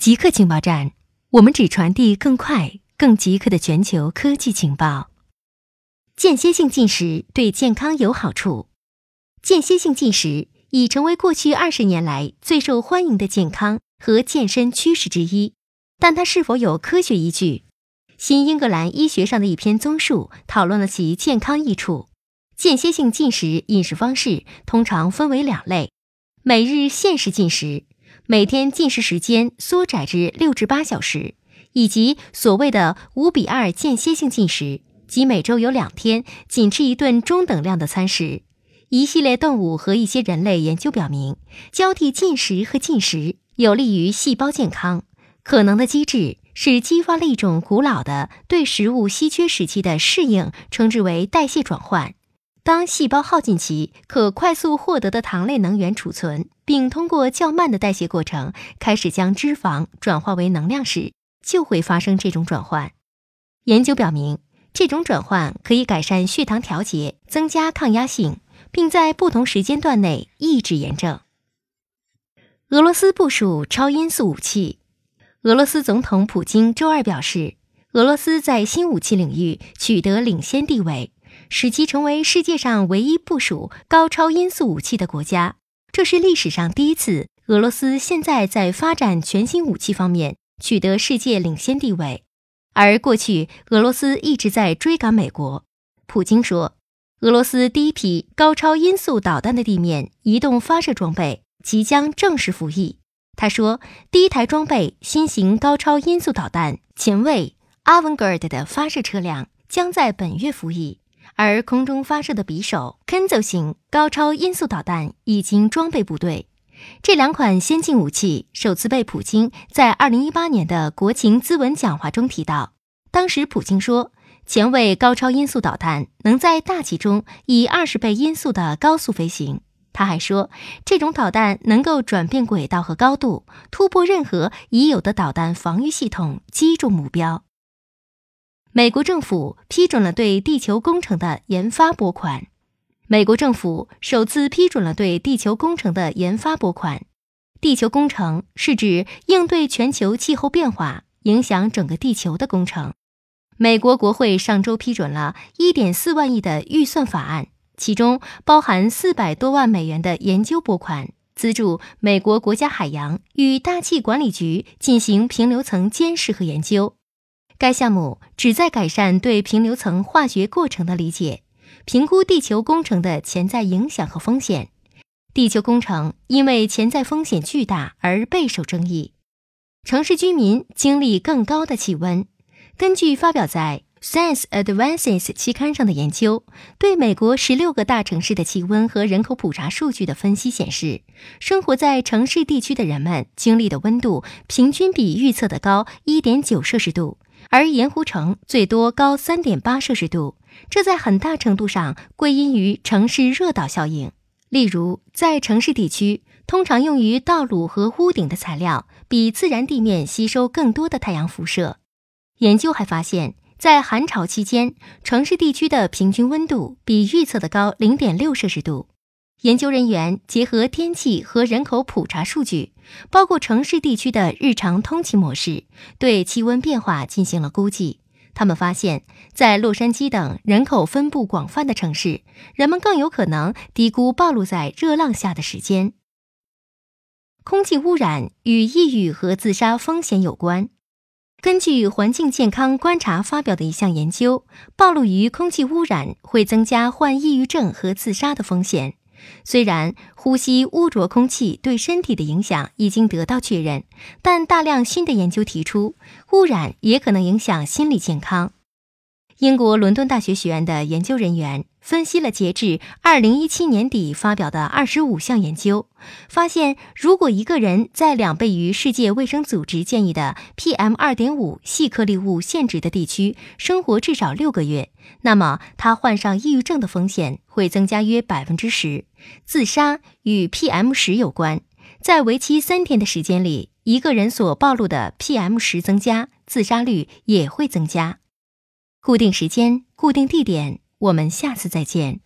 极客情报站，我们只传递更快、更极客的全球科技情报。间歇性进食对健康有好处。间歇性进食已成为过去二十年来最受欢迎的健康和健身趋势之一，但它是否有科学依据？新英格兰医学上的一篇综述讨论了其健康益处。间歇性进食饮食方式通常分为两类：每日限时进食。每天进食时间缩窄至六至八小时，以及所谓的五比二间歇性进食，即每周有两天仅吃一顿中等量的餐食。一系列动物和一些人类研究表明，交替进食和进食有利于细胞健康。可能的机制是激发了一种古老的对食物稀缺时期的适应，称之为代谢转换。当细胞耗尽其可快速获得的糖类能源储存，并通过较慢的代谢过程开始将脂肪转化为能量时，就会发生这种转换。研究表明，这种转换可以改善血糖调节，增加抗压性，并在不同时间段内抑制炎症。俄罗斯部署超音速武器。俄罗斯总统普京周二表示，俄罗斯在新武器领域取得领先地位。使其成为世界上唯一部署高超音速武器的国家，这是历史上第一次。俄罗斯现在在发展全新武器方面取得世界领先地位，而过去俄罗斯一直在追赶美国。普京说，俄罗斯第一批高超音速导弹的地面移动发射装备即将正式服役。他说，第一台装备新型高超音速导弹前卫 Avangard 的发射车辆将在本月服役。而空中发射的匕首 Kenzo 型高超音速导弹已经装备部队。这两款先进武器首次被普京在2018年的国情咨文讲话中提到。当时普京说，前卫高超音速导弹能在大气中以二十倍音速的高速飞行。他还说，这种导弹能够转变轨道和高度，突破任何已有的导弹防御系统，击中目标。美国政府批准了对地球工程的研发拨款。美国政府首次批准了对地球工程的研发拨款。地球工程是指应对全球气候变化影响整个地球的工程。美国国会上周批准了1.4万亿的预算法案，其中包含400多万美元的研究拨款，资助美国国家海洋与大气管理局进行平流层监视和研究。该项目旨在改善对平流层化学过程的理解，评估地球工程的潜在影响和风险。地球工程因为潜在风险巨大而备受争议。城市居民经历更高的气温。根据发表在《Science Advances》期刊上的研究，对美国十六个大城市的气温和人口普查数据的分析显示，生活在城市地区的人们经历的温度平均比预测的高一点九摄氏度。而盐湖城最多高三点八摄氏度，这在很大程度上归因于城市热岛效应。例如，在城市地区，通常用于道路和屋顶的材料比自然地面吸收更多的太阳辐射。研究还发现，在寒潮期间，城市地区的平均温度比预测的高零点六摄氏度。研究人员结合天气和人口普查数据，包括城市地区的日常通勤模式，对气温变化进行了估计。他们发现，在洛杉矶等人口分布广泛的城市，人们更有可能低估暴露在热浪下的时间。空气污染与抑郁和自杀风险有关。根据环境健康观察发表的一项研究，暴露于空气污染会增加患抑郁症和自杀的风险。虽然呼吸污浊空气对身体的影响已经得到确认，但大量新的研究提出，污染也可能影响心理健康。英国伦敦大学学院的研究人员分析了截至二零一七年底发表的二十五项研究，发现，如果一个人在两倍于世界卫生组织建议的 PM 二点五细颗粒物限值的地区生活至少六个月，那么他患上抑郁症的风险会增加约百分之十。自杀与 PM 十有关，在为期三天的时间里，一个人所暴露的 PM 十增加，自杀率也会增加。固定时间，固定地点，我们下次再见。